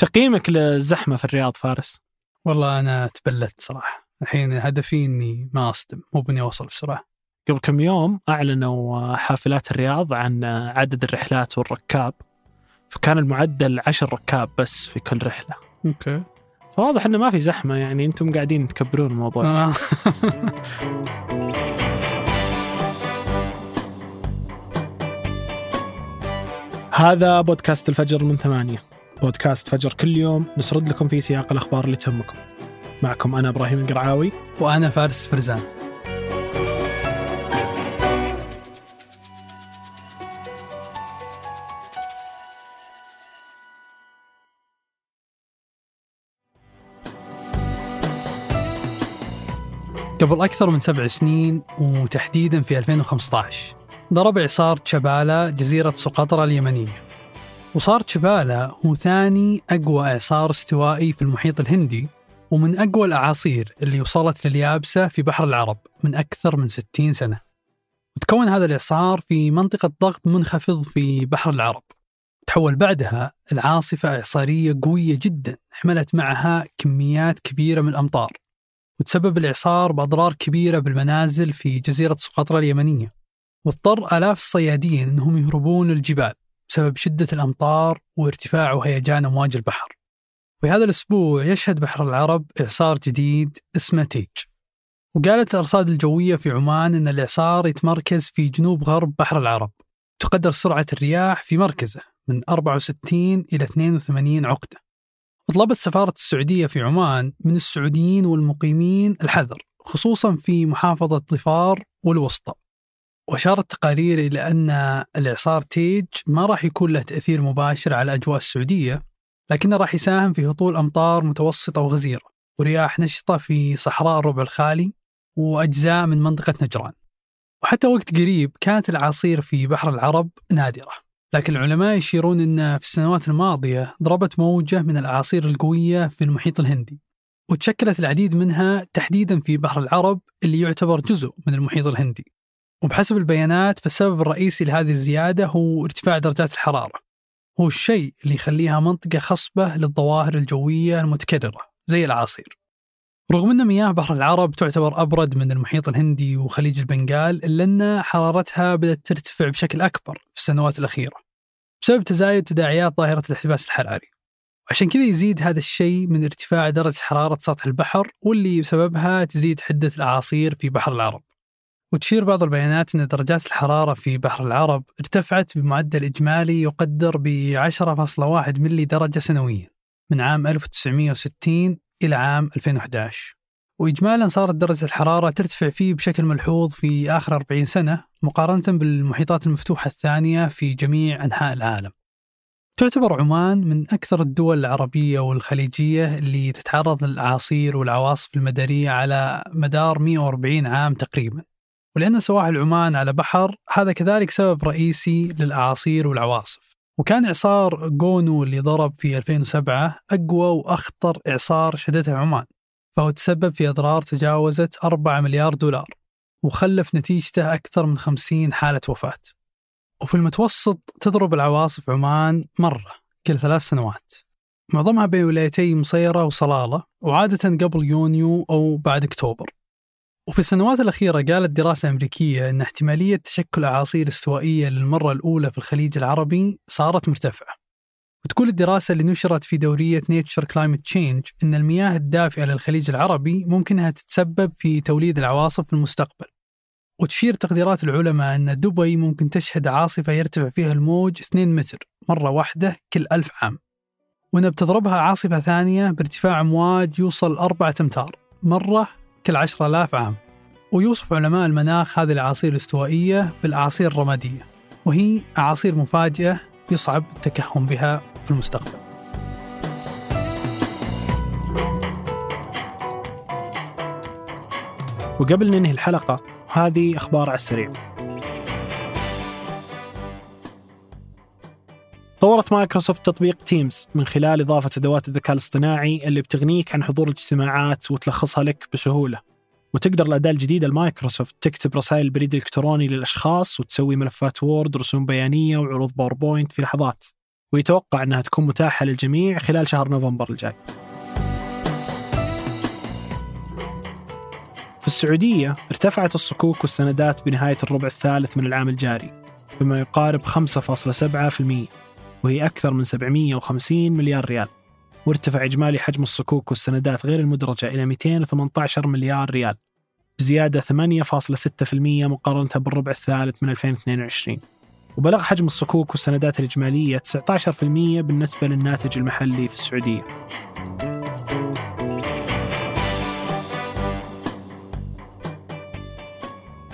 تقييمك للزحمة في الرياض فارس؟ والله أنا تبلدت صراحة. الحين هدفي إني ما أصدم مو بإني أوصل بسرعة. قبل كم يوم أعلنوا حافلات الرياض عن عدد الرحلات والركاب. فكان المعدل عشر ركاب بس في كل رحلة. أوكي. فواضح إنه ما في زحمة يعني أنتم قاعدين تكبرون الموضوع. آه. هذا بودكاست الفجر من ثمانية. بودكاست فجر كل يوم نسرد لكم في سياق الأخبار اللي تهمكم. معكم أنا إبراهيم القرعاوي. وأنا فارس فرزان قبل أكثر من سبع سنين وتحديدا في 2015 ضرب إعصار تشابالا جزيرة سقطرى اليمنية. وصار تشابالا هو ثاني أقوى إعصار استوائي في المحيط الهندي ومن أقوى الأعاصير اللي وصلت لليابسة في بحر العرب من أكثر من 60 سنة. وتكون هذا الإعصار في منطقة ضغط منخفض في بحر العرب. تحول بعدها العاصفة إعصارية قوية جدا حملت معها كميات كبيرة من الأمطار. وتسبب الإعصار بأضرار كبيرة بالمنازل في جزيرة سقطرى اليمنية. واضطر آلاف الصيادين أنهم يهربون للجبال. بسبب شدة الأمطار وارتفاع وهيجان أمواج البحر. في هذا الأسبوع يشهد بحر العرب إعصار جديد اسمه تيج. وقالت الأرصاد الجوية في عمان أن الإعصار يتمركز في جنوب غرب بحر العرب. تقدر سرعة الرياح في مركزه من 64 إلى 82 عقدة. وطلبت سفارة السعودية في عمان من السعوديين والمقيمين الحذر خصوصا في محافظة ظفار والوسطى. وأشارت تقارير إلى أن الإعصار تيج ما راح يكون له تأثير مباشر على أجواء السعودية لكنه راح يساهم في هطول أمطار متوسطة وغزيرة ورياح نشطة في صحراء الربع الخالي وأجزاء من منطقة نجران. وحتى وقت قريب كانت الأعاصير في بحر العرب نادرة لكن العلماء يشيرون أن في السنوات الماضية ضربت موجة من الأعاصير القوية في المحيط الهندي وتشكلت العديد منها تحديدا في بحر العرب اللي يعتبر جزء من المحيط الهندي. وبحسب البيانات فالسبب الرئيسي لهذه الزيادة هو ارتفاع درجات الحرارة. هو الشيء اللي يخليها منطقة خصبة للظواهر الجوية المتكررة زي الأعاصير رغم أن مياه بحر العرب تعتبر أبرد من المحيط الهندي وخليج البنغال إلا أن حرارتها بدأت ترتفع بشكل أكبر في السنوات الأخيرة بسبب تزايد تداعيات ظاهرة الاحتباس الحراري. عشان كذا يزيد هذا الشيء من ارتفاع درجة حرارة سطح البحر واللي بسببها تزيد حدة الأعاصير في بحر العرب. وتشير بعض البيانات أن درجات الحرارة في بحر العرب ارتفعت بمعدل إجمالي يقدر ب 10.1 ملي درجة سنويا من عام 1960 إلى عام 2011 وإجمالا صارت درجة الحرارة ترتفع فيه بشكل ملحوظ في آخر 40 سنة مقارنة بالمحيطات المفتوحة الثانية في جميع أنحاء العالم. تعتبر عمان من أكثر الدول العربية والخليجية اللي تتعرض للأعاصير والعواصف المدارية على مدار 140 عام تقريبا. ولأن سواحل عمان على بحر هذا كذلك سبب رئيسي للأعاصير والعواصف. وكان إعصار جونو اللي ضرب في 2007 أقوى وأخطر إعصار شهدته عمان. فهو تسبب في أضرار تجاوزت 4 مليار دولار وخلف نتيجته أكثر من 50 حالة وفاة. وفي المتوسط تضرب العواصف عمان مرة كل ثلاث سنوات. معظمها بين ولايتي مصيرة وصلالة وعادة قبل يونيو أو بعد أكتوبر. وفي السنوات الأخيرة قالت دراسة أمريكية أن احتمالية تشكل أعاصير استوائية للمرة الأولى في الخليج العربي صارت مرتفعة. وتقول الدراسة اللي نشرت في دورية Nature Climate Change أن المياه الدافئة للخليج العربي ممكنها تتسبب في توليد العواصف في المستقبل. وتشير تقديرات العلماء أن دبي ممكن تشهد عاصفة يرتفع فيها الموج 2 متر مرة واحدة كل ألف عام. وأن بتضربها عاصفة ثانية بارتفاع أمواج يوصل أربعة أمتار مرة كل عشرة آلاف عام. ويوصف علماء المناخ هذه الأعاصير الاستوائية بالأعاصير الرمادية وهي أعاصير مفاجئة يصعب التكهن بها في المستقبل. وقبل ننهي الحلقة هذه أخبار على السريع. طورت مايكروسوفت تطبيق Teams من خلال إضافة أدوات الذكاء الاصطناعي اللي بتغنيك عن حضور الاجتماعات وتلخصها لك بسهولة. وتقدر الأداة الجديدة لمايكروسوفت تكتب رسائل البريد الإلكتروني للأشخاص وتسوي ملفات Word رسوم بيانية وعروض PowerPoint في لحظات. ويتوقع أنها تكون متاحة للجميع خلال شهر نوفمبر الجاي. في السعودية ارتفعت الصكوك والسندات بنهاية الربع الثالث من العام الجاري بما يقارب 5.7% وهي أكثر من 750 مليار ريال. وارتفع إجمالي حجم الصكوك والسندات غير المدرجة إلى 218 مليار ريال بزيادة 8.6% مقارنة بالربع الثالث من 2022 وبلغ حجم الصكوك والسندات الإجمالية 19% بالنسبة للناتج المحلي في السعودية.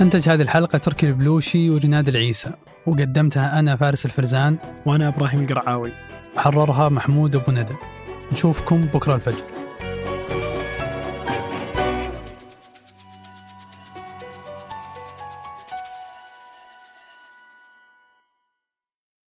أنتج هذه الحلقة تركي البلوشي ورناد العيسى. وقدمتها أنا فارس الفرزان. وأنا إبراهيم القرعاوي. حررها محمود أبو ندى. نشوفكم بكرة الفجر.